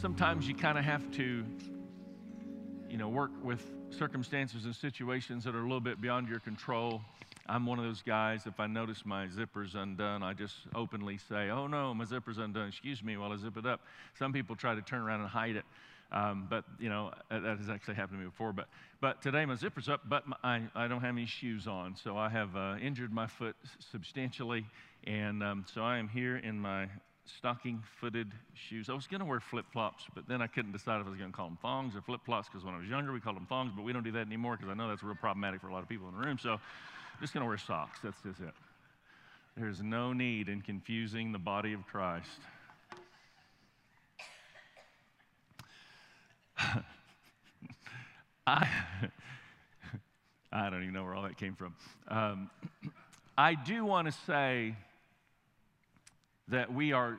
sometimes you kind of have to, you know, work with circumstances and situations that are a little bit beyond your control. I'm one of those guys, if I notice my zipper's undone, I just openly say, Oh no, my zipper's undone. Excuse me while I zip it up. Some people try to turn around and hide it. Um, but, you know, that has actually happened to me before. But, but today my zipper's up, but my, I, I don't have any shoes on. So I have uh, injured my foot substantially. And um, so I am here in my stocking footed shoes. I was going to wear flip flops, but then I couldn't decide if I was going to call them thongs or flip flops because when I was younger we called them thongs, but we don't do that anymore because I know that's real problematic for a lot of people in the room. So I'm just going to wear socks. That's just it. There's no need in confusing the body of Christ. I, I don't even know where all that came from. Um, I do want to say that we are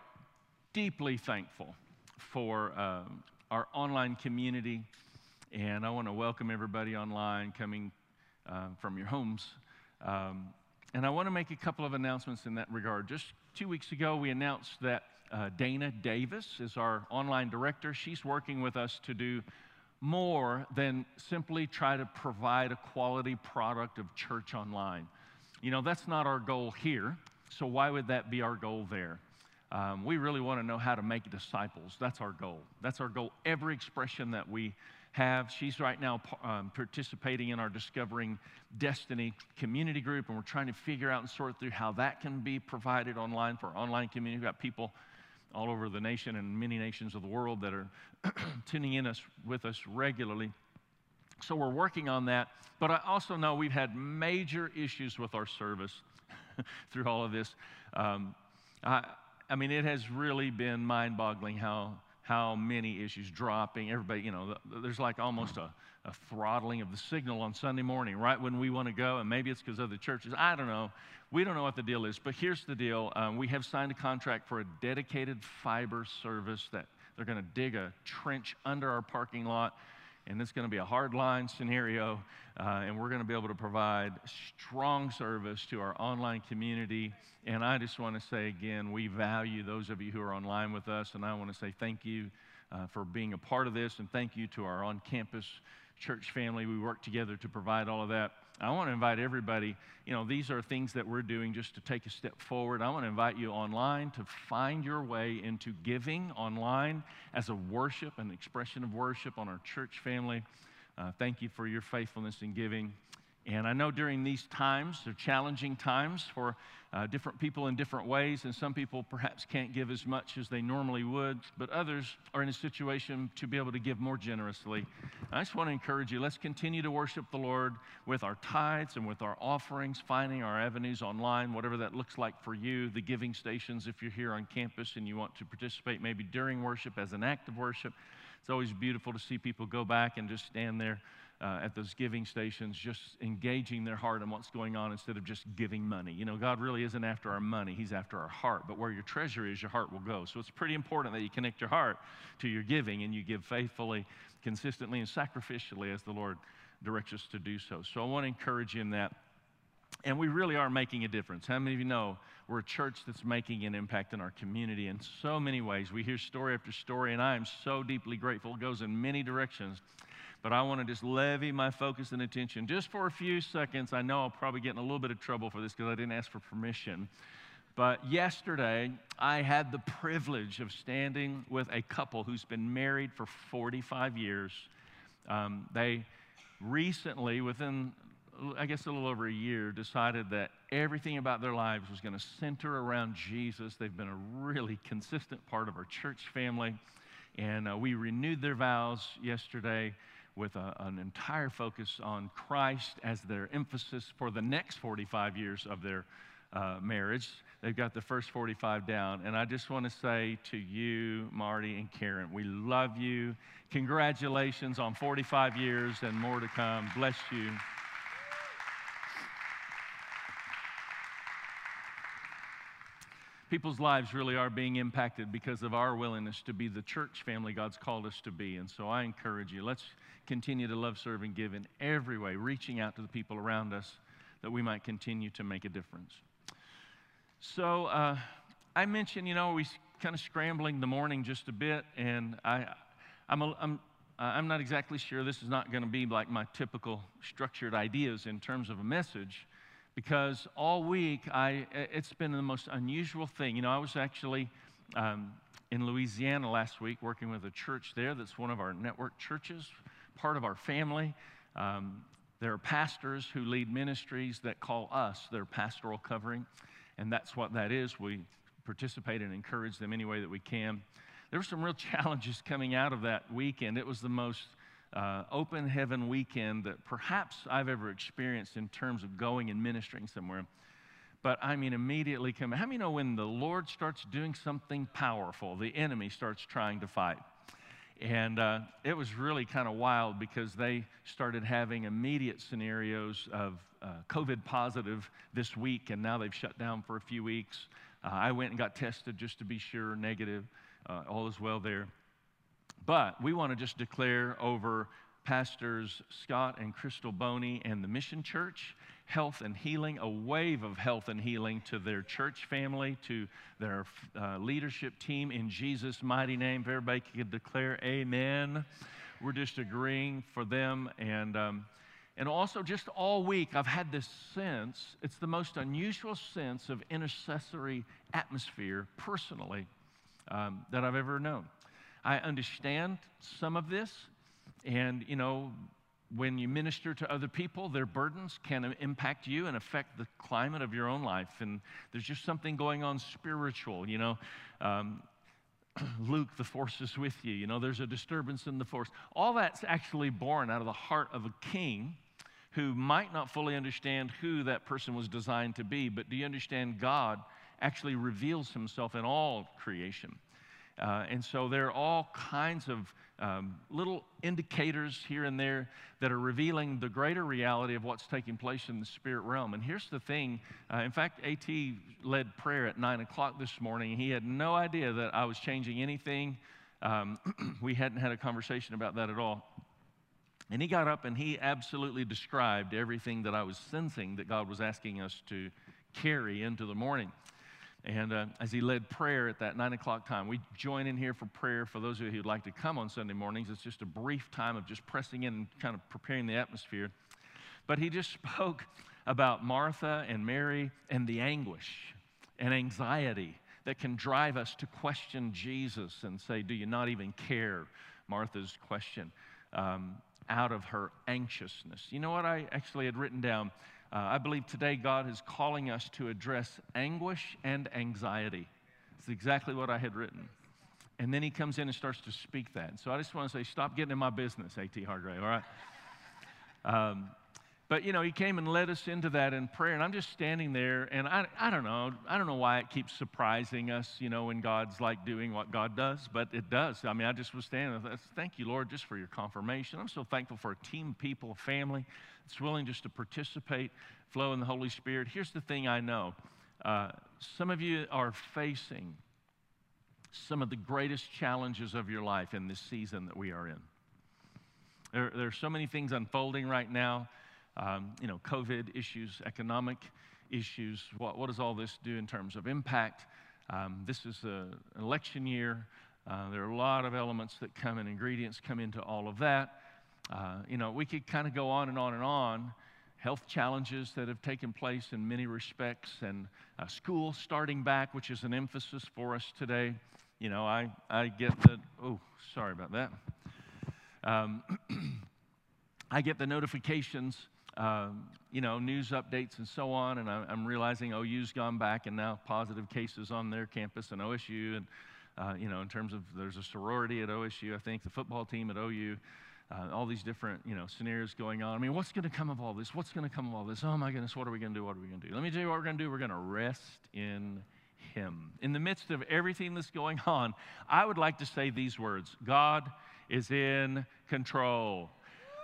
deeply thankful for um, our online community, and I want to welcome everybody online coming uh, from your homes. Um, and I want to make a couple of announcements in that regard. Just two weeks ago, we announced that uh, Dana Davis is our online director. She's working with us to do more than simply try to provide a quality product of church online. You know, that's not our goal here, so why would that be our goal there? Um, we really want to know how to make disciples. That's our goal. That's our goal. Every expression that we have. She's right now um, participating in our Discovering Destiny community group, and we're trying to figure out and sort through how that can be provided online for our online community. We've got people all over the nation and many nations of the world that are tuning in us with us regularly. So we're working on that. But I also know we've had major issues with our service through all of this. Um, I, I mean, it has really been mind boggling how, how many issues dropping. Everybody, you know, there's like almost a, a throttling of the signal on Sunday morning, right when we want to go. And maybe it's because of the churches. I don't know. We don't know what the deal is, but here's the deal. Um, we have signed a contract for a dedicated fiber service that they're going to dig a trench under our parking lot, and it's going to be a hard line scenario, uh, and we're going to be able to provide strong service to our online community. And I just want to say again, we value those of you who are online with us, and I want to say thank you uh, for being a part of this, and thank you to our on campus church family. We work together to provide all of that. I want to invite everybody, you know, these are things that we're doing just to take a step forward. I want to invite you online to find your way into giving online as a worship, an expression of worship on our church family. Uh, thank you for your faithfulness in giving. And I know during these times, they're challenging times for uh, different people in different ways, and some people perhaps can't give as much as they normally would, but others are in a situation to be able to give more generously. I just want to encourage you let's continue to worship the Lord with our tithes and with our offerings, finding our avenues online, whatever that looks like for you, the giving stations if you're here on campus and you want to participate maybe during worship as an act of worship. It's always beautiful to see people go back and just stand there uh, at those giving stations, just engaging their heart in what's going on instead of just giving money. You know, God really isn't after our money, He's after our heart. But where your treasure is, your heart will go. So it's pretty important that you connect your heart to your giving and you give faithfully, consistently, and sacrificially as the Lord directs us to do so. So I want to encourage you in that. And we really are making a difference. How many of you know we're a church that's making an impact in our community in so many ways? We hear story after story, and I am so deeply grateful. It goes in many directions but I want to just levy my focus and attention just for a few seconds. I know I'll probably get in a little bit of trouble for this because I didn't ask for permission. But yesterday, I had the privilege of standing with a couple who's been married for 45 years. Um, they recently, within I guess a little over a year, decided that everything about their lives was going to center around Jesus. They've been a really consistent part of our church family. And uh, we renewed their vows yesterday with a, an entire focus on Christ as their emphasis for the next 45 years of their uh, marriage. They've got the first 45 down. And I just want to say to you, Marty and Karen, we love you. Congratulations on 45 years and more to come. Bless you. people's lives really are being impacted because of our willingness to be the church family God's called us to be. And so I encourage you, let's continue to love, serve, and give in every way, reaching out to the people around us that we might continue to make a difference. So uh, I mentioned, you know, we kind of scrambling the morning just a bit, and I, I'm, a, I'm, I'm not exactly sure this is not going to be like my typical structured ideas in terms of a message, because all week I, it's been the most unusual thing. You know, I was actually um, in Louisiana last week working with a church there that's one of our network churches, part of our family. Um, there are pastors who lead ministries that call us their pastoral covering, and that's what that is. We participate and encourage them any way that we can. There were some real challenges coming out of that weekend. It was the most uh, open heaven weekend that perhaps I've ever experienced in terms of going and ministering somewhere. But I mean, immediately come. How many know when the Lord starts doing something powerful, the enemy starts trying to fight? And uh, it was really kind of wild because they started having immediate scenarios of uh, COVID positive this week, and now they've shut down for a few weeks. Uh, I went and got tested just to be sure, negative. Uh, all is well there. But we want to just declare over Pastors Scott and Crystal Boney and the Mission Church health and healing, a wave of health and healing to their church family, to their uh, leadership team in Jesus' mighty name. If everybody could declare amen, we're just agreeing for them. And, um, and also, just all week, I've had this sense it's the most unusual sense of intercessory atmosphere personally um, that I've ever known. I understand some of this, and you know, when you minister to other people, their burdens can impact you and affect the climate of your own life. And there's just something going on spiritual, you know. Um, Luke, the force is with you. You know, there's a disturbance in the force. All that's actually born out of the heart of a king who might not fully understand who that person was designed to be. But do you understand God actually reveals himself in all creation? Uh, and so there are all kinds of um, little indicators here and there that are revealing the greater reality of what's taking place in the spirit realm. And here's the thing uh, in fact, AT led prayer at 9 o'clock this morning. He had no idea that I was changing anything. Um, we hadn't had a conversation about that at all. And he got up and he absolutely described everything that I was sensing that God was asking us to carry into the morning. And uh, as he led prayer at that nine o'clock time, we join in here for prayer. For those of you who'd like to come on Sunday mornings, it's just a brief time of just pressing in and kind of preparing the atmosphere. But he just spoke about Martha and Mary and the anguish and anxiety that can drive us to question Jesus and say, Do you not even care? Martha's question um, out of her anxiousness. You know what I actually had written down? Uh, I believe today God is calling us to address anguish and anxiety. It's exactly what I had written. And then he comes in and starts to speak that. So I just want to say, stop getting in my business, A.T. Hargrave, all right? Um, but, you know, he came and led us into that in prayer. And I'm just standing there, and I, I don't know. I don't know why it keeps surprising us, you know, when God's like doing what God does, but it does. I mean, I just was standing there. Thank you, Lord, just for your confirmation. I'm so thankful for a team of people, a family that's willing just to participate, flow in the Holy Spirit. Here's the thing I know uh, some of you are facing some of the greatest challenges of your life in this season that we are in. There, there are so many things unfolding right now. Um, you know, COVID issues, economic issues. What, what does all this do in terms of impact? Um, this is an election year. Uh, there are a lot of elements that come and ingredients come into all of that. Uh, you know, we could kind of go on and on and on. Health challenges that have taken place in many respects, and uh, school starting back, which is an emphasis for us today. You know, I, I get the, oh, sorry about that. Um, I get the notifications, um, you know, news updates and so on, and I, am realizing OU's gone back and now positive cases on their campus and OSU, and, uh, you know, in terms of there's a sorority at OSU, I think, the football team at OU uh, all these different you know scenarios going on. I mean, what's going to come of all this? What's going to come of all this? Oh my goodness, what are we going to do? What are we going to do? Let me tell you what we're going to do. We're going to rest in Him. In the midst of everything that's going on, I would like to say these words: God is in control.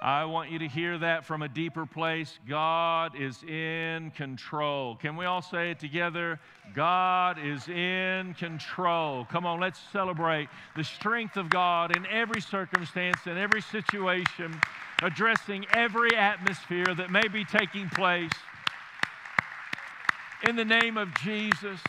I want you to hear that from a deeper place. God is in control. Can we all say it together? God is in control. Come on, let's celebrate the strength of God in every circumstance, in every situation, addressing every atmosphere that may be taking place. In the name of Jesus.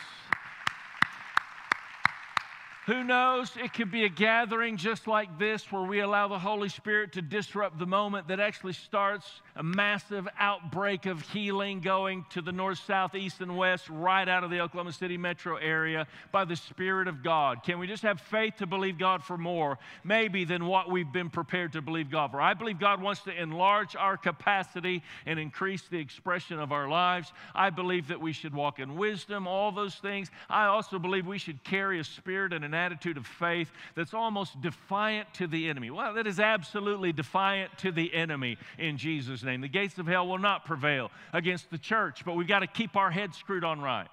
Who knows? It could be a gathering just like this where we allow the Holy Spirit to disrupt the moment that actually starts a massive outbreak of healing going to the north, south, east, and west, right out of the Oklahoma City metro area by the Spirit of God. Can we just have faith to believe God for more, maybe, than what we've been prepared to believe God for? I believe God wants to enlarge our capacity and increase the expression of our lives. I believe that we should walk in wisdom, all those things. I also believe we should carry a spirit and an attitude of faith that's almost defiant to the enemy. Well, that is absolutely defiant to the enemy in Jesus' name. The gates of hell will not prevail against the church, but we've got to keep our heads screwed on right.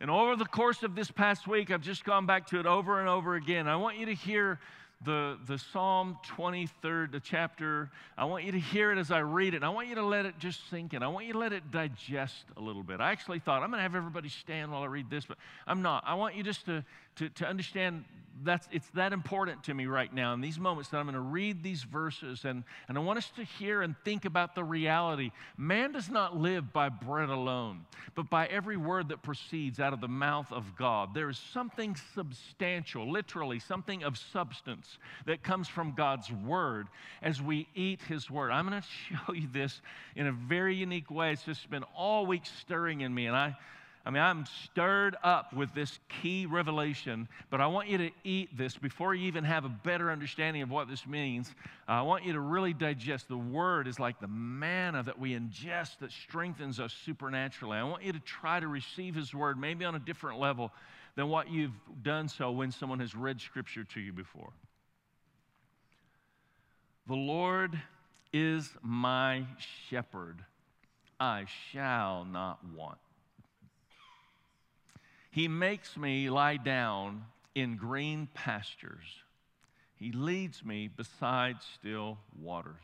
And over the course of this past week, I've just gone back to it over and over again. I want you to hear the, the Psalm 23rd, the chapter. I want you to hear it as I read it. I want you to let it just sink in. I want you to let it digest a little bit. I actually thought I'm going to have everybody stand while I read this, but I'm not. I want you just to, to, to understand that's, it's that important to me right now in these moments that I'm going to read these verses and, and I want us to hear and think about the reality. Man does not live by bread alone, but by every word that proceeds out of the mouth of God. There is something substantial, literally, something of substance that comes from God's word as we eat his word. I'm going to show you this in a very unique way. It's just been all week stirring in me, and I I mean, I'm stirred up with this key revelation, but I want you to eat this before you even have a better understanding of what this means. Uh, I want you to really digest. The word is like the manna that we ingest that strengthens us supernaturally. I want you to try to receive his word maybe on a different level than what you've done so when someone has read scripture to you before. The Lord is my shepherd, I shall not want. He makes me lie down in green pastures. He leads me beside still waters.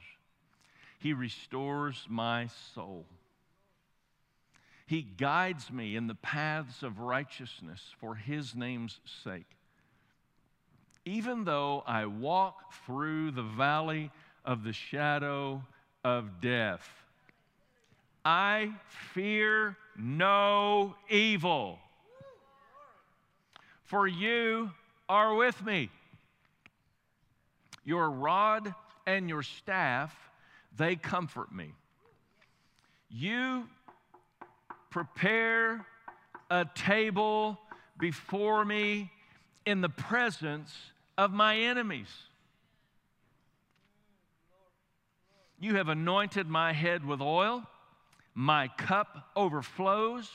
He restores my soul. He guides me in the paths of righteousness for his name's sake. Even though I walk through the valley of the shadow of death, I fear no evil for you are with me. Your rod and your staff, they comfort me. You prepare a table before me in the presence of my enemies. You have anointed my head with oil, my cup overflows.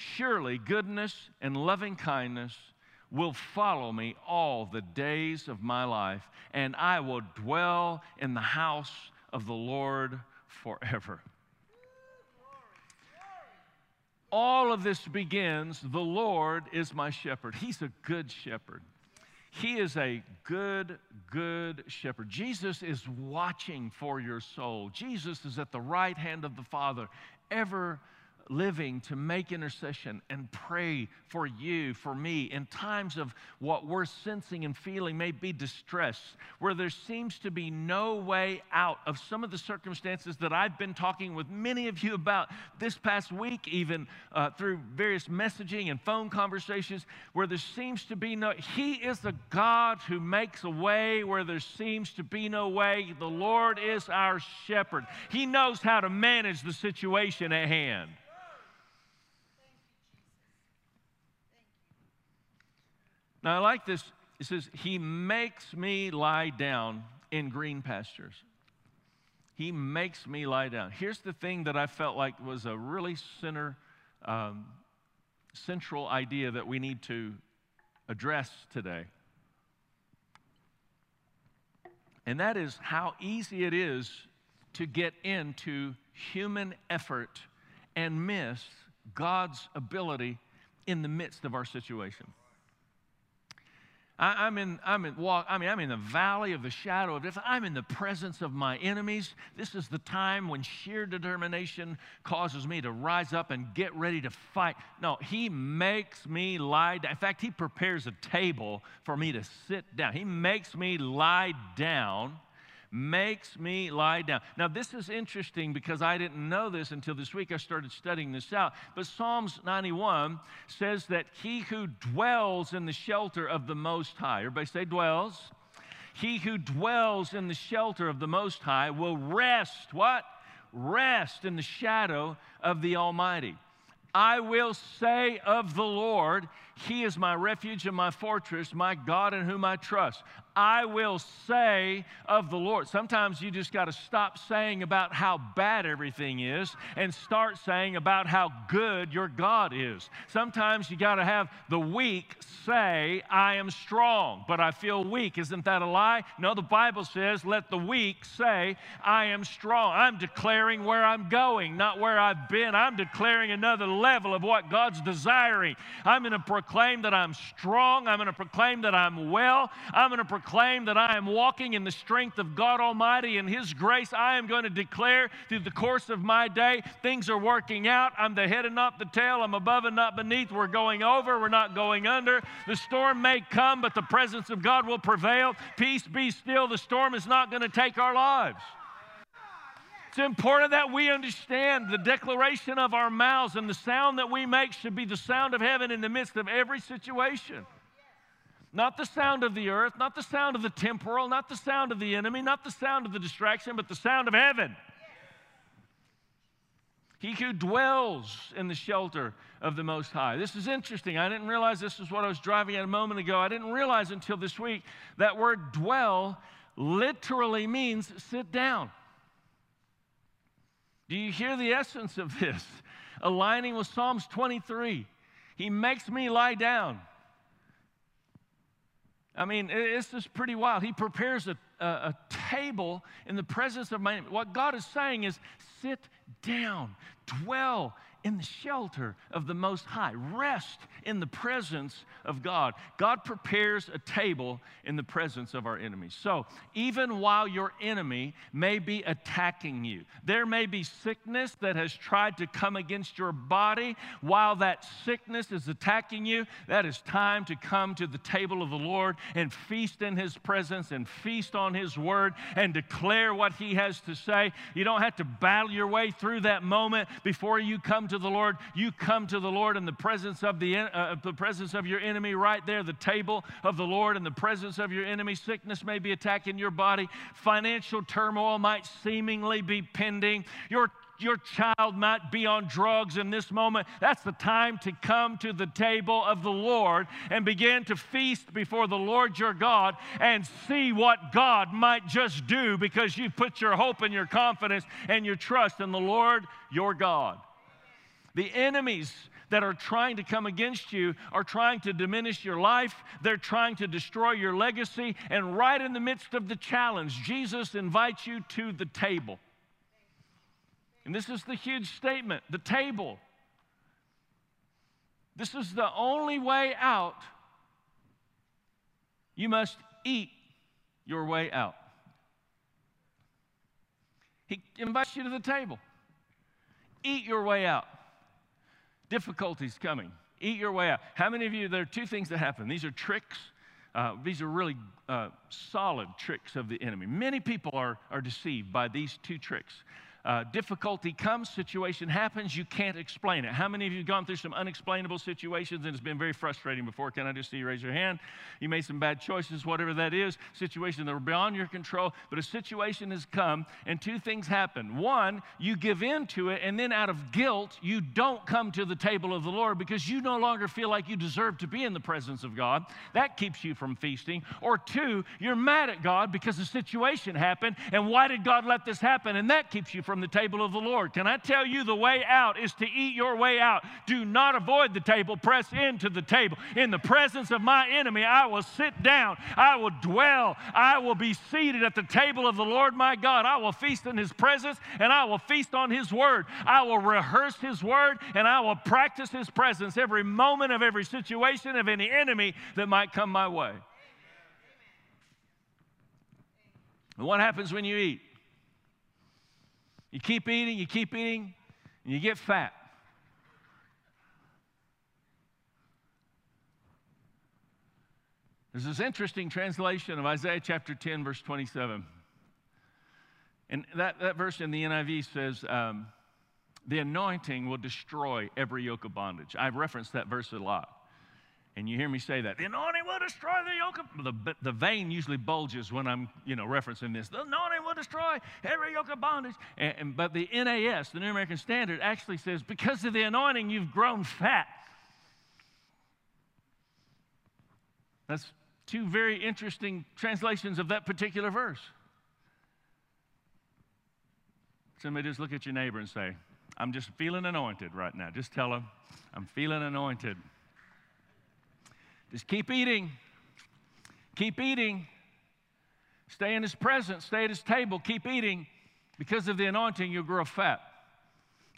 Surely goodness and loving kindness will follow me all the days of my life, and I will dwell in the house of the Lord forever. All of this begins the Lord is my shepherd. He's a good shepherd. He is a good, good shepherd. Jesus is watching for your soul. Jesus is at the right hand of the Father, ever living to make intercession and pray for you, for me, in times of what we're sensing and feeling may be distress, where there seems to be no way out of some of the circumstances that I've been talking with many of you about this past week, even uh, through various messaging and phone conversations, where there seems to be no, He is a God who makes a way where there seems to be no way. The Lord is our shepherd, He knows how to manage the situation at hand. Now, I like this. It says, He makes me lie down in green pastures. He makes me lie down. Here's the thing that I felt like was a really center, um, central idea that we need to address today. And that is how easy it is to get into human effort and miss God's ability in the midst of our situation. I, am in, I'm in walk, I mean, I'm in the valley of the shadow of death. I'm in the presence of my enemies. This is the time when sheer determination causes me to rise up and get ready to fight. No, he makes me lie down. In fact, he prepares a table for me to sit down. He makes me lie down makes me lie down. Now, this is interesting because I didn't know this until this week. I started studying this out. But Psalms 91 says that he who dwells in the shelter of the Most High, everybody say dwells. He who dwells in the shelter of the Most High will rest, what? Rest in the shadow of the Almighty. I will say of the Lord, He is my refuge and my fortress, my God in whom I trust. I will say of the Lord. Sometimes you just got to stop saying about how bad everything is and start saying about how good your God is. Sometimes you got to have the weak say, I am strong, but I feel weak. Isn't that a lie? No, the Bible says, let the weak say, I am strong. I'm declaring where I'm going, not where I've been. I'm declaring another level of what God's desiring. I'm going to proclaim that I'm strong. I'm going to proclaim that I'm well. I'm going to proclaim that I am walking in the strength of God Almighty and His grace. I am going to declare through the course of my day things are working out. I'm the head and not the tail. I'm above and not beneath. We're going over. We're not going under. The storm may come, but the presence of God will prevail. Peace be still. The storm is not going to take our lives. It's important that we understand the declaration of our mouths and the sound that we make should be the sound of heaven in the midst of every situation. Not the sound of the earth, not the sound of the temporal, not the sound of the enemy, not the sound of the distraction, but the sound of heaven. He who dwells in the shelter of the Most High. This is interesting. I didn't realize this is what I was driving at a moment ago. I didn't realize until this week that word dwell literally means sit down. Do you hear the essence of this? Aligning with Psalms 23. He makes me lie down. I mean, it's just pretty wild. He prepares a, a, a, table in the presence of my. What God is saying is sit down, dwell in the shelter of the Most High. Rest in the presence of God. God prepares a table in the presence of our enemies. So, even while your enemy may be attacking you, there may be sickness that has tried to come against your body. While that sickness is attacking you, that is time to come to the table of the Lord and feast in His presence and feast on His word and declare what He has to say. You don't have to battle your way through that moment before you come to the Lord, you come to the Lord in the presence of the, uh, the presence of your enemy right there, the table of the Lord in the presence of your enemy. Sickness may be attacking your body. Financial turmoil might seemingly be pending. Your your child might be on drugs in this moment, that's the time to come to the table of the Lord and begin to feast before the Lord your God and see what God might just do because you put your hope and your confidence and your trust in the Lord your God. The enemies that are trying to come against you are trying to diminish your life. They're trying to destroy your legacy. And right in the midst of the challenge, Jesus invites you to the table. And this is the huge statement the table. This is the only way out. You must eat your way out. He invites you to the table. Eat your way out difficulties coming. Eat your way out. How many of you, there are two things that happen. These are tricks. Uh, these are really uh, solid tricks of the enemy. Many people are, are deceived by these two tricks uh, difficulty comes, situation happens, you can't explain it. How many of you have gone through some unexplainable situations and it's been very frustrating before? Can I just see you raise your hand? You made some bad choices, whatever that is, situation that were beyond your control, but a situation has come and two things happen. One, you give in to it, and then out of guilt, you don't come to the table of the Lord because you no longer feel like you deserve to be in the presence of God. That keeps you from feasting. Or two, you're mad at God because the situation happened, and why did God let this happen? And that keeps you from the table of the Lord. Can I tell you the way out is to eat your way out? Do not avoid the table, press into the table. In the presence of my enemy, I will sit down, I will dwell, I will be seated at the table of the Lord my God. I will feast in his presence and I will feast on his word. I will rehearse his word and I will practice his presence every moment of every situation of any enemy that might come my way. What happens when you eat? You keep eating, you keep eating, and you get fat. There's this interesting translation of Isaiah chapter 10, verse 27. And that, that verse in the NIV says, um, the anointing will destroy every yoke of bondage. I've referenced that verse a lot. And you hear me say that. The anointing will destroy the yoke of the, the vein usually bulges when I'm, you know, referencing this. The anointing will destroy every yoke of bondage. And, and, but the NAS, the New American Standard, actually says, because of the anointing, you've grown fat. That's two very interesting translations of that particular verse. Somebody just look at your neighbor and say, I'm just feeling anointed right now. Just tell them, I'm feeling anointed. Just keep eating. Keep eating. Stay in His presence. Stay at His table. Keep eating. Because of the anointing, you'll grow fat.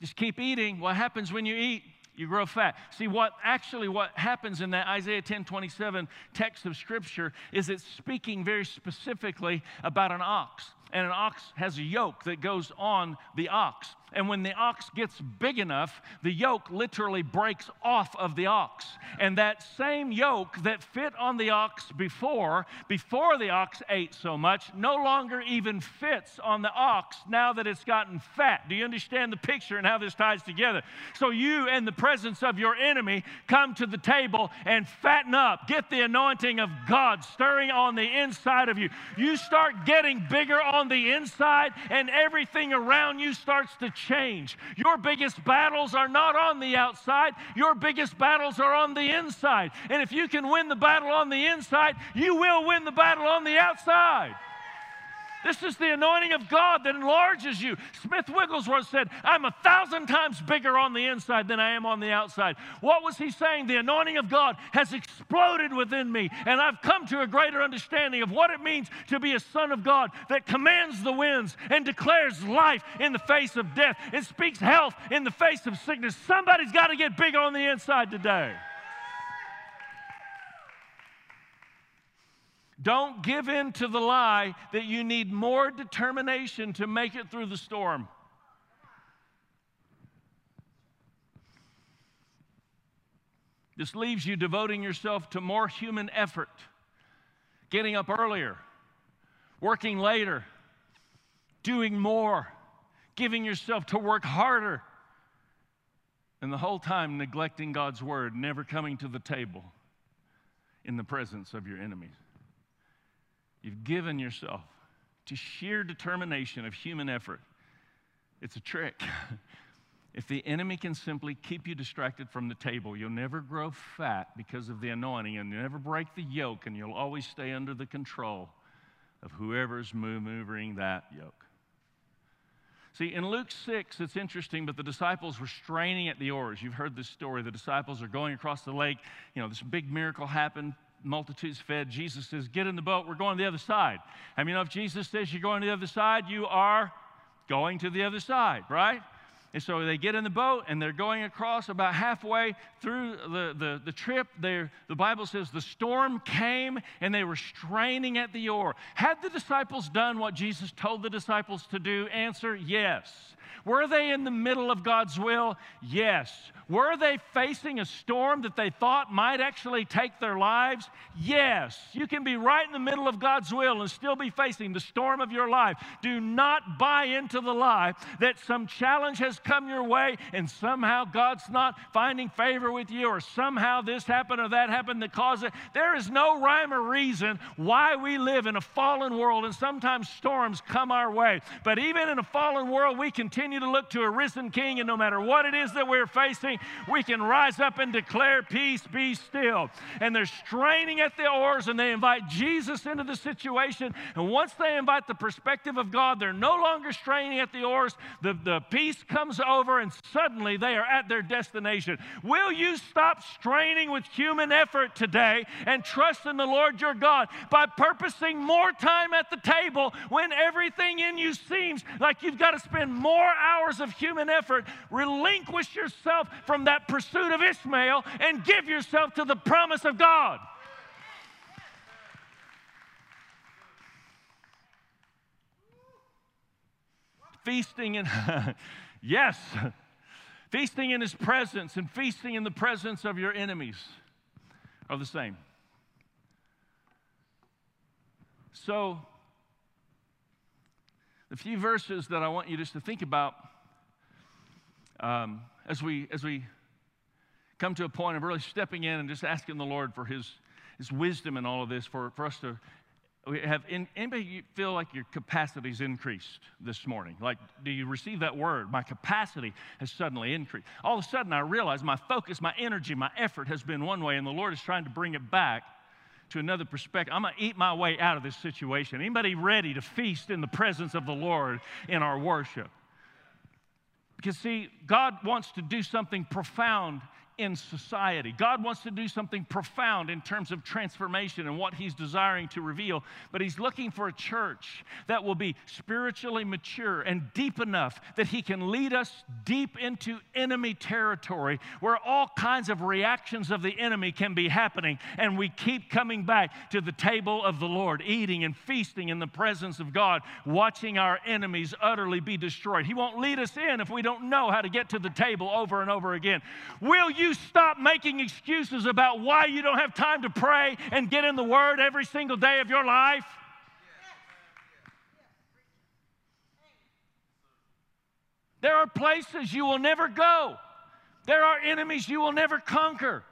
Just keep eating. What happens when you eat? You grow fat. See, what actually what happens in that Isaiah 10 27 text of Scripture is it's speaking very specifically about an ox and an ox has a yoke that goes on the ox. And when the ox gets big enough, the yoke literally breaks off of the ox. And that same yoke that fit on the ox before, before the ox ate so much, no longer even fits on the ox now that it's gotten fat. Do you understand the picture and how this ties together? So you, in the presence of your enemy, come to the table and fatten up. Get the anointing of God stirring on the inside of you. You start getting bigger on the inside, and everything around you starts to change. Your biggest battles are not on the outside, your biggest battles are on the inside. And if you can win the battle on the inside, you will win the battle on the outside. This is the anointing of God that enlarges you. Smith Wigglesworth said, I'm a thousand times bigger on the inside than I am on the outside. What was he saying? The anointing of God has exploded within me, and I've come to a greater understanding of what it means to be a son of God that commands the winds and declares life in the face of death and speaks health in the face of sickness. Somebody's got to get bigger on the inside today. Don't give in to the lie that you need more determination to make it through the storm. This leaves you devoting yourself to more human effort, getting up earlier, working later, doing more, giving yourself to work harder, and the whole time neglecting God's word, never coming to the table in the presence of your enemies. You've given yourself to sheer determination of human effort. It's a trick. if the enemy can simply keep you distracted from the table, you'll never grow fat because of the anointing, and you'll never break the yoke, and you'll always stay under the control of whoever's maneuvering that yoke. See, in Luke 6, it's interesting, but the disciples were straining at the oars. You've heard this story. The disciples are going across the lake. You know, this big miracle happened multitudes fed. Jesus says, Get in the boat, we're going to the other side. I mean, if Jesus says you're going to the other side, you are going to the other side, right? And so they get in the boat and they're going across about halfway through the, the, the trip. the Bible says the storm came and they were straining at the oar. Had the disciples done what Jesus told the disciples to do? Answer yes. Were they in the middle of God's will? Yes. Were they facing a storm that they thought might actually take their lives? Yes. You can be right in the middle of God's will and still be facing the storm of your life. Do not buy into the lie that some challenge has come your way and somehow God's not finding favor with you or somehow this happened or that happened that caused it. There is no rhyme or reason why we live in a fallen world and sometimes storms come our way. But even in a fallen world, we continue to look to a risen king and no matter what it is that we're facing, we can rise up and declare, Peace, be still. And they're straining at the oars and they invite Jesus into the situation. And once they invite the perspective of God, they're no longer straining at the oars. The, the peace comes over and suddenly they are at their destination. Will you stop straining with human effort today and trust in the Lord your God by purposing more time at the table when everything in you seems like you've got to spend more hours of human effort? Relinquish yourself from that pursuit of Ishmael and give yourself to the promise of God. Feasting in, yes, feasting in his presence and feasting in the presence of your enemies are the same. So, the few verses that I want you just to think about um, as, we, as we come to a point of really stepping in and just asking the Lord for His, His wisdom in all of this, for, for us to we have anybody feel like your capacity's increased this morning? Like do you receive that word my capacity has suddenly increased all of a sudden i realize my focus my energy my effort has been one way and the lord is trying to bring it back to another perspective. I'm going to eat my way out of this situation. Anybody ready to feast in the presence of the Lord in our worship? Because, see, God wants to do something profound in society. God wants to do something profound in terms of transformation and what He's desiring to reveal, but He's looking for a church that will be spiritually mature and deep enough that He can lead us deep into enemy territory where all kinds of reactions of the enemy can be happening, and we keep coming back to the table of the Lord, eating and feasting in the presence of God, watching our enemies utterly be destroyed. He won't lead us in if we don't know how to get to the table over and over again. Will you? You stop making excuses about why you don't have time to pray and get in the Word every single day of your life? There are places you will never go. There are enemies you will never conquer.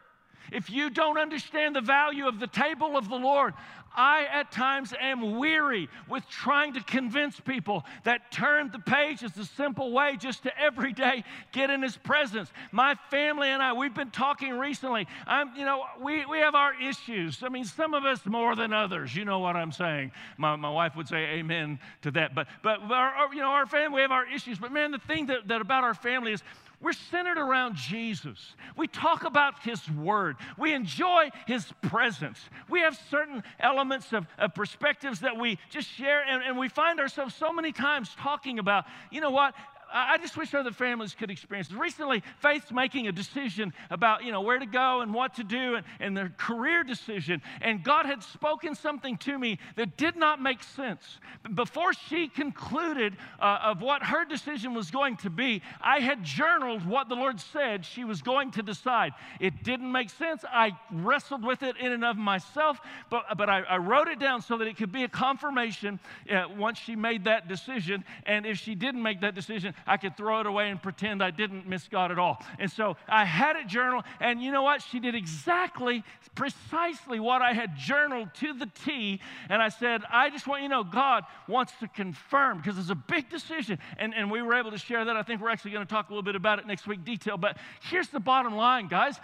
If you don't understand the value of the table of the Lord, I at times am weary with trying to convince people that turn the page is the simple way just to every day get in His presence. My family and I, we've been talking recently. I'm, you know, we, we have our issues. I mean, some of us more than others. You know what I'm saying. My, my wife would say amen to that. But, but our, you know, our family, we have our issues. But man, the thing that, that about our family is we're centered around Jesus. We talk about His Word. We enjoy His presence. We have certain elements of, of perspectives that we just share, and, and we find ourselves so many times talking about, you know what? I just wish other families could experience this. Recently, Faith's making a decision about, you know, where to go and what to do and, and their career decision. And God had spoken something to me that did not make sense. Before she concluded uh, of what her decision was going to be, I had journaled what the Lord said she was going to decide. It didn't make sense. I wrestled with it in and of myself, but, but I, I wrote it down so that it could be a confirmation uh, once she made that decision. And if she didn't make that decision, I could throw it away and pretend I didn't miss God at all. And so I had it journal, and you know what? She did exactly, precisely what I had journaled to the T. And I said, I just want you to know God wants to confirm because it's a big decision. And, and we were able to share that. I think we're actually going to talk a little bit about it next week, detail. But here's the bottom line, guys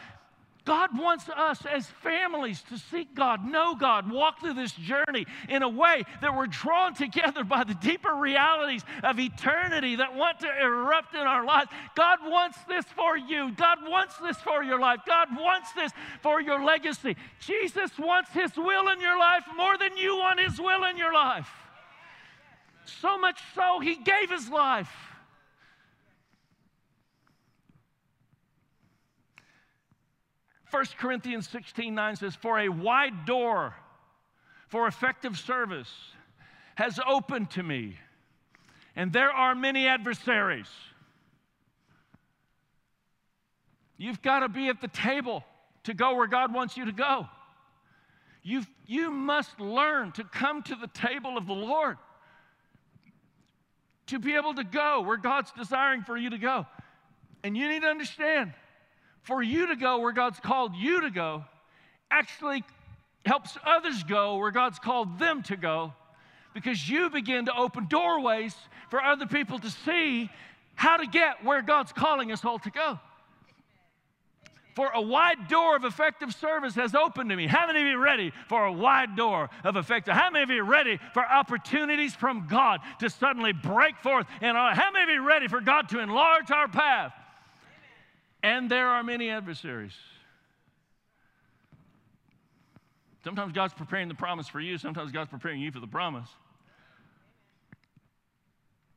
God wants us as families to seek God, know God, walk through this journey in a way that we're drawn together by the deeper realities of eternity that want to erupt in our lives. God wants this for you. God wants this for your life. God wants this for your legacy. Jesus wants His will in your life more than you want His will in your life. So much so, He gave His life. 1 Corinthians 16 9 says, For a wide door for effective service has opened to me, and there are many adversaries. You've got to be at the table to go where God wants you to go. you you must learn to come to the table of the Lord to be able to go where God's desiring for you to go. And you need to understand for you to go where God's called you to go actually helps others go where God's called them to go because you begin to open doorways for other people to see how to get where God's calling us all to go. For a wide door of effective service has opened to me. How many of you ready for a wide door of effective? How many of you ready for opportunities from God to suddenly break forth? And how many of you ready for God to enlarge our path? And there are many adversaries. Sometimes God's preparing the promise for you, sometimes God's preparing you for the promise.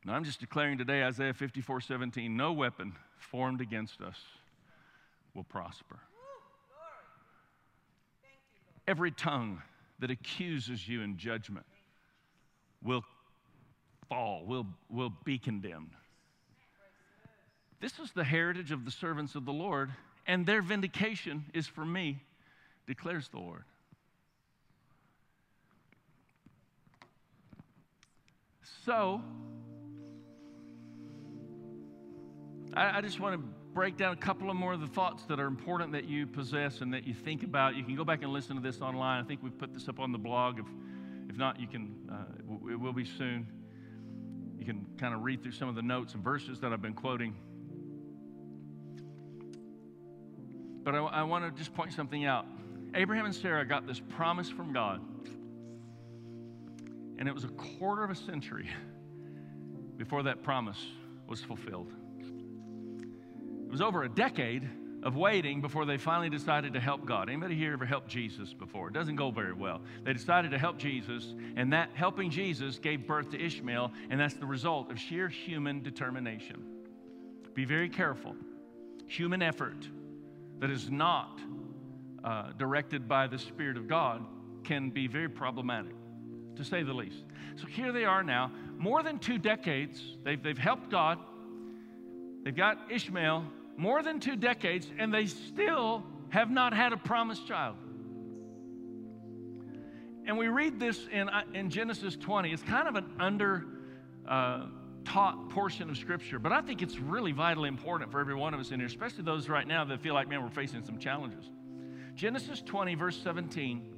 Now, I'm just declaring today, Isaiah 54 17, no weapon formed against us will prosper. Every tongue that accuses you in judgment will fall, will, will be condemned. This is the heritage of the servants of the Lord, and their vindication is for me, declares the Lord. So, I, I just want to break down a couple of more of the thoughts that are important that you possess and that you think about. You can go back and listen to this online. I think we've put this up on the blog. If, if not, you can, uh, it will be soon. You can kind of read through some of the notes and verses that I've been quoting. But I, I want to just point something out. Abraham and Sarah got this promise from God, and it was a quarter of a century before that promise was fulfilled. It was over a decade of waiting before they finally decided to help God. Anybody here ever helped Jesus before? It doesn't go very well. They decided to help Jesus, and that helping Jesus gave birth to Ishmael, and that's the result of sheer human determination. Be very careful. Human effort that is not uh, directed by the Spirit of God can be very problematic, to say the least. So here they are now, more than two decades. They've, they've helped God, they've got Ishmael, more than two decades, and they still have not had a promised child. And we read this in, uh, in Genesis 20. It's kind of an under uh, taught portion of Scripture, but I think it's really vitally important for every one of us in here, especially those right now that feel like, man, we're facing some challenges. Genesis 20, verse 17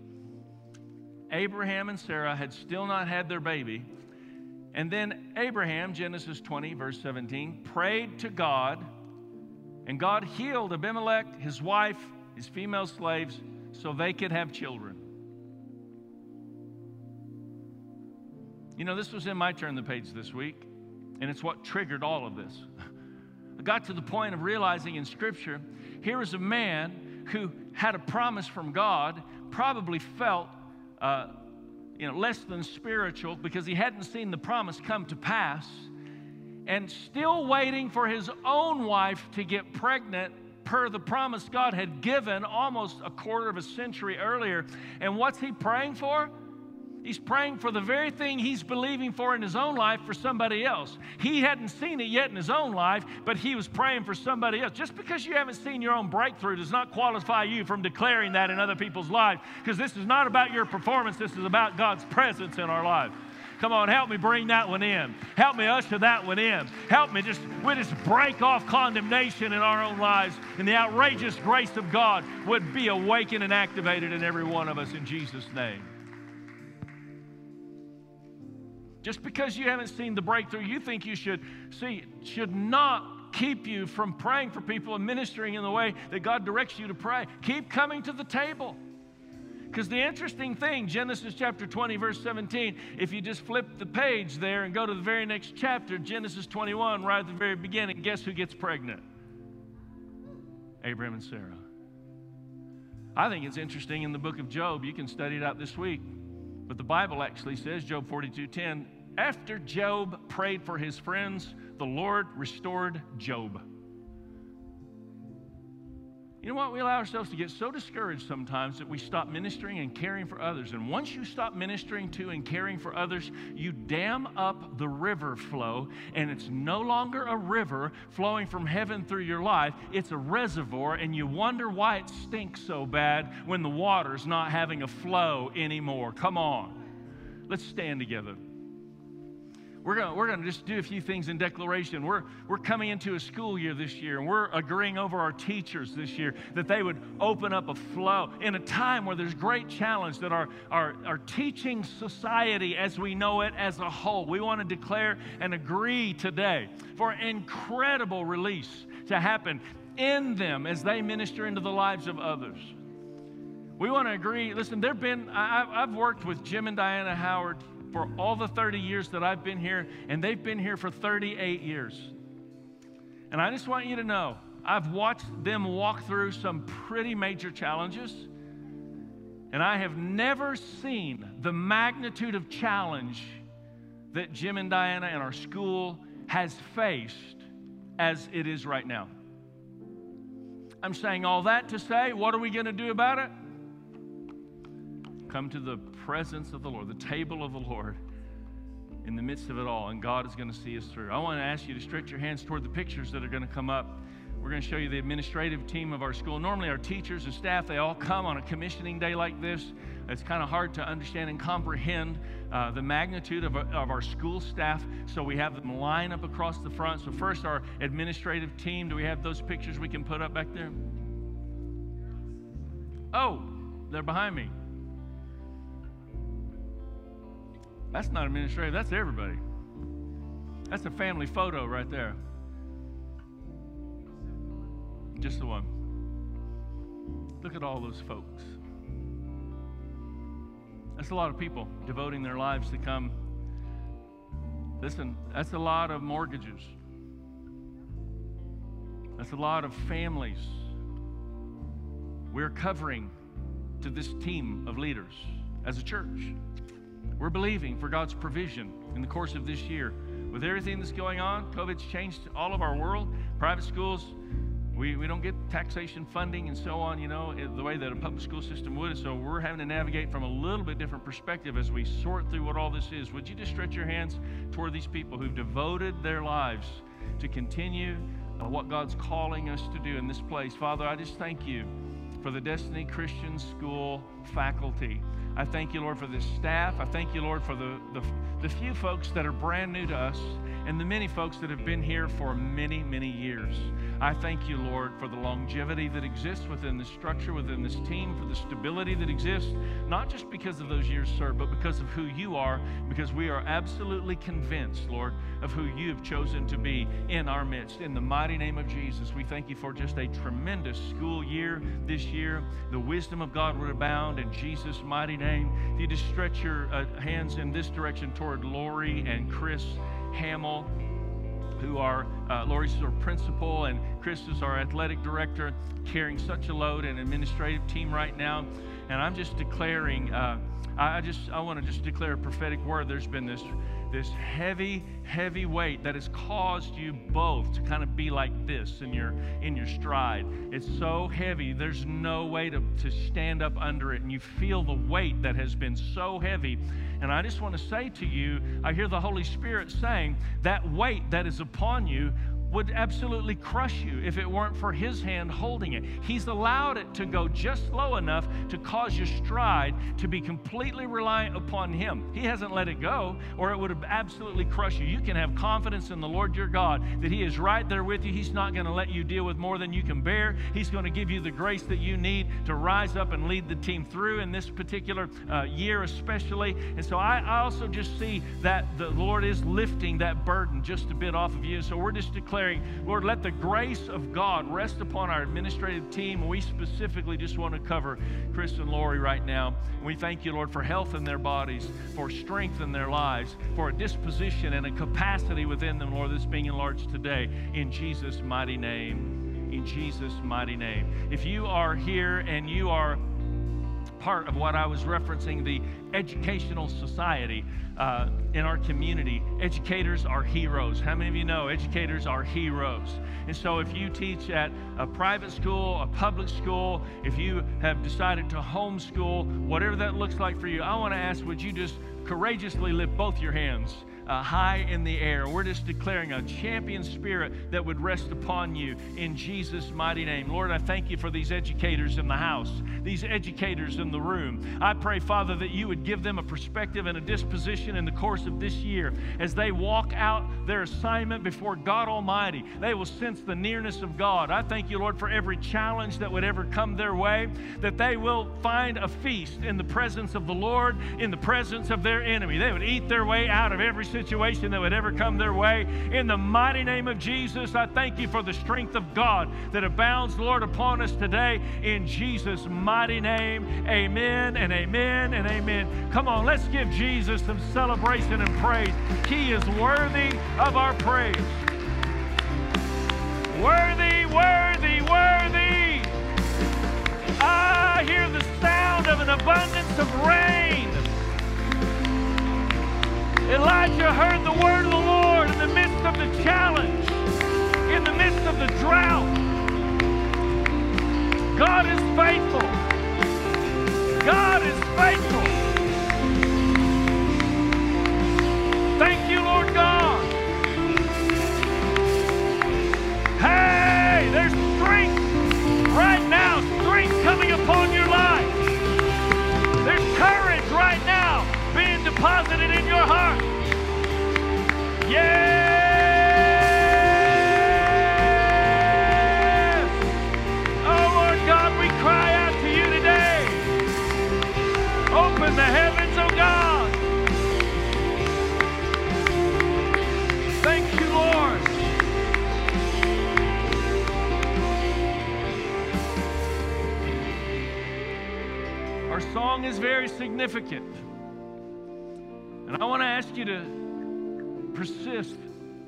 Abraham and Sarah had still not had their baby. And then Abraham, Genesis 20, verse 17, prayed to God and God healed Abimelech, his wife, his female slaves, so they could have children. You know, this was in my turn the page this week, and it's what triggered all of this. I got to the point of realizing in Scripture here is a man who had a promise from God, probably felt uh, you know, less than spiritual because he hadn't seen the promise come to pass and still waiting for his own wife to get pregnant per the promise God had given almost a quarter of a century earlier. And what's he praying for? He's praying for the very thing he's believing for in his own life for somebody else. He hadn't seen it yet in his own life, but he was praying for somebody else. Just because you haven't seen your own breakthrough does not qualify you from declaring that in other people's lives, because this is not about your performance, this is about God's presence in our life. Come on, help me bring that one in. Help me usher that one in. Help me just, we just break off condemnation in our own lives, and the outrageous grace of God would be awakened and activated in every one of us in Jesus' name. Just because you haven't seen the breakthrough you think you should see should not keep you from praying for people and ministering in the way that God directs you to pray. Keep coming to the table. Because the interesting thing, Genesis chapter 20, verse 17, if you just flip the page there and go to the very next chapter, Genesis 21, right at the very beginning, guess who gets pregnant? Abraham and Sarah. I think it's interesting in the book of Job. You can study it out this week. But the Bible actually says, Job 42:10, after Job prayed for his friends, the Lord restored Job. You know what? We allow ourselves to get so discouraged sometimes that we stop ministering and caring for others. And once you stop ministering to and caring for others, you dam up the river flow, and it's no longer a river flowing from heaven through your life. It's a reservoir, and you wonder why it stinks so bad when the water's not having a flow anymore. Come on. Let's stand together. We're going we're gonna just do a few things in declaration. We're, we're coming into a school year this year, and we're agreeing over our teachers this year that they would open up a flow in a time where there's great challenge that our, our, our teaching society as we know it as a whole, we want to declare and agree today for incredible release to happen in them as they minister into the lives of others. We want to agree. Listen, there have been, I, I've worked with Jim and Diana Howard for all the 30 years that I've been here, and they've been here for 38 years. And I just want you to know I've watched them walk through some pretty major challenges, and I have never seen the magnitude of challenge that Jim and Diana and our school has faced as it is right now. I'm saying all that to say, what are we going to do about it? Come to the presence of the Lord, the table of the Lord in the midst of it all, and God is going to see us through. I want to ask you to stretch your hands toward the pictures that are going to come up. We're going to show you the administrative team of our school. Normally, our teachers and staff, they all come on a commissioning day like this. It's kind of hard to understand and comprehend uh, the magnitude of, of our school staff. So we have them line up across the front. So, first, our administrative team. Do we have those pictures we can put up back there? Oh, they're behind me. That's not administrative, that's everybody. That's a family photo right there. Just the one. Look at all those folks. That's a lot of people devoting their lives to come. Listen, that's a lot of mortgages. That's a lot of families. We're covering to this team of leaders as a church. We're believing for God's provision in the course of this year. With everything that's going on, COVID's changed all of our world. Private schools, we, we don't get taxation funding and so on, you know, the way that a public school system would. So we're having to navigate from a little bit different perspective as we sort through what all this is. Would you just stretch your hands toward these people who've devoted their lives to continue uh, what God's calling us to do in this place? Father, I just thank you for the Destiny Christian School faculty. I thank you, Lord, for this staff. I thank you, Lord, for the, the, the, few folks that are brand new to us and the many folks that have been here for many, many years. I thank you, Lord, for the longevity that exists within this structure, within this team, for the stability that exists, not just because of those years served, but because of who you are, because we are absolutely convinced, Lord, of who you have chosen to be in our midst. In the mighty name of Jesus, we thank you for just a tremendous school year this year. The wisdom of God would abound in Jesus' mighty name. If you just stretch your uh, hands in this direction toward Lori and Chris Hamill who are uh, Lori's our principal and Chris is our athletic director, carrying such a load and administrative team right now. And I'm just declaring, uh, I, I just I want to just declare a prophetic word. There's been this this heavy, heavy weight that has caused you both to kind of be like this in your in your stride. It's so heavy, there's no way to, to stand up under it, and you feel the weight that has been so heavy. And I just want to say to you, I hear the Holy Spirit saying that weight that is upon you would absolutely crush you if it weren't for his hand holding it. He's allowed it to go just low enough to cause your stride to be completely reliant upon him. He hasn't let it go, or it would have absolutely crushed you. You can have confidence in the Lord your God that he is right there with you. He's not going to let you deal with more than you can bear. He's going to give you the grace that you need to rise up and lead the team through in this particular uh, year, especially. And so I, I also just see that the Lord is lifting that burden just a bit off of you. So we're just declaring declaring, Lord, let the grace of God rest upon our administrative team. We specifically just want to cover Chris and Lori right now. We thank you, Lord, for health in their bodies, for strength in their lives, for a disposition and a capacity within them, Lord, that's being enlarged today. In Jesus' mighty name. In Jesus' mighty name. If you are here and you are part of what I was referencing the educational society uh, in our community. Educators are heroes. How many of you know educators are heroes? And so, if you teach at a private school, a public school, if you have decided to homeschool, whatever that looks like for you, I want to ask would you just courageously lift both your hands uh, high in the air. We're just declaring a champion spirit that would rest upon you in Jesus' mighty name. Lord, I thank you for these educators in the house, these educators in the room. I pray, Father, that you would give them a perspective and a disposition in the course of this year as they walk out their assignment before God Almighty. They will sense the nearness of God. I thank you, Lord, for every challenge that would ever come their way, that they will find a feast in the presence of the Lord, in the presence of their enemy. They would eat their way out of every situation situation that would ever come their way. In the mighty name of Jesus, I thank you for the strength of God that abounds, Lord, upon us today. In Jesus' mighty name, amen and amen and amen. Come on, let's give Jesus some celebration and praise. He is worthy of our praise. Worthy, worthy, worthy. I hear the sound of an abundance of rain. Elijah heard the word of the Lord in the midst of the challenge, in the midst of the drought. God is faithful. God is faithful. Significant. And I want to ask you to persist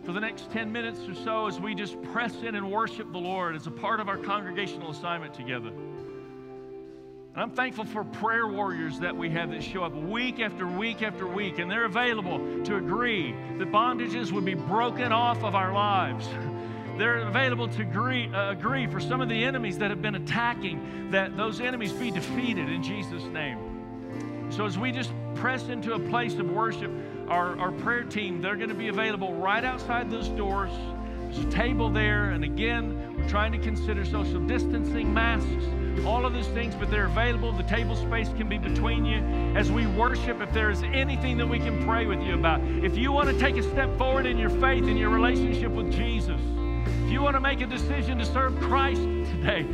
for the next 10 minutes or so as we just press in and worship the Lord as a part of our congregational assignment together. And I'm thankful for prayer warriors that we have that show up week after week after week, and they're available to agree that bondages would be broken off of our lives. They're available to agree, uh, agree for some of the enemies that have been attacking, that those enemies be defeated in Jesus' name. So as we just press into a place of worship, our, our prayer team, they're going to be available right outside those doors. There's a table there, and again, we're trying to consider social distancing, masks, all of those things, but they're available. The table space can be between you. As we worship, if there is anything that we can pray with you about, if you want to take a step forward in your faith in your relationship with Jesus, if you want to make a decision to serve Christ today,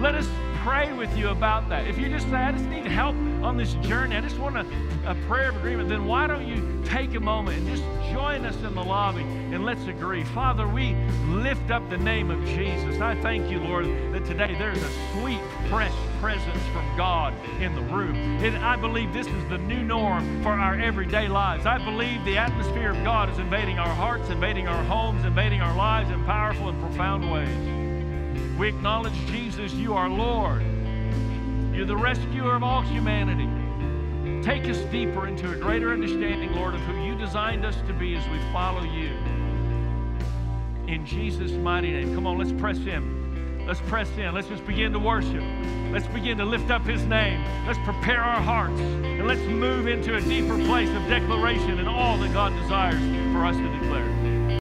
let us pray with you about that. If you just say, I just need help on this journey, I just want a, a prayer of agreement, then why don't you take a moment and just join us in the lobby and let's agree. Father, we lift up the name of Jesus. I thank you, Lord, that today there's a sweet, fresh presence from God in the room. And I believe this is the new norm for our everyday lives. I believe the atmosphere of God is invading our hearts, invading our homes, invading our lives in powerful and profound ways. We acknowledge, Jesus, you are Lord. You're the rescuer of all humanity. Take us deeper into a greater understanding, Lord, of who you designed us to be as we follow you. In Jesus' mighty name. Come on, let's press in. Let's press in. Let's just begin to worship. Let's begin to lift up his name. Let's prepare our hearts. And let's move into a deeper place of declaration and all that God desires for us to declare.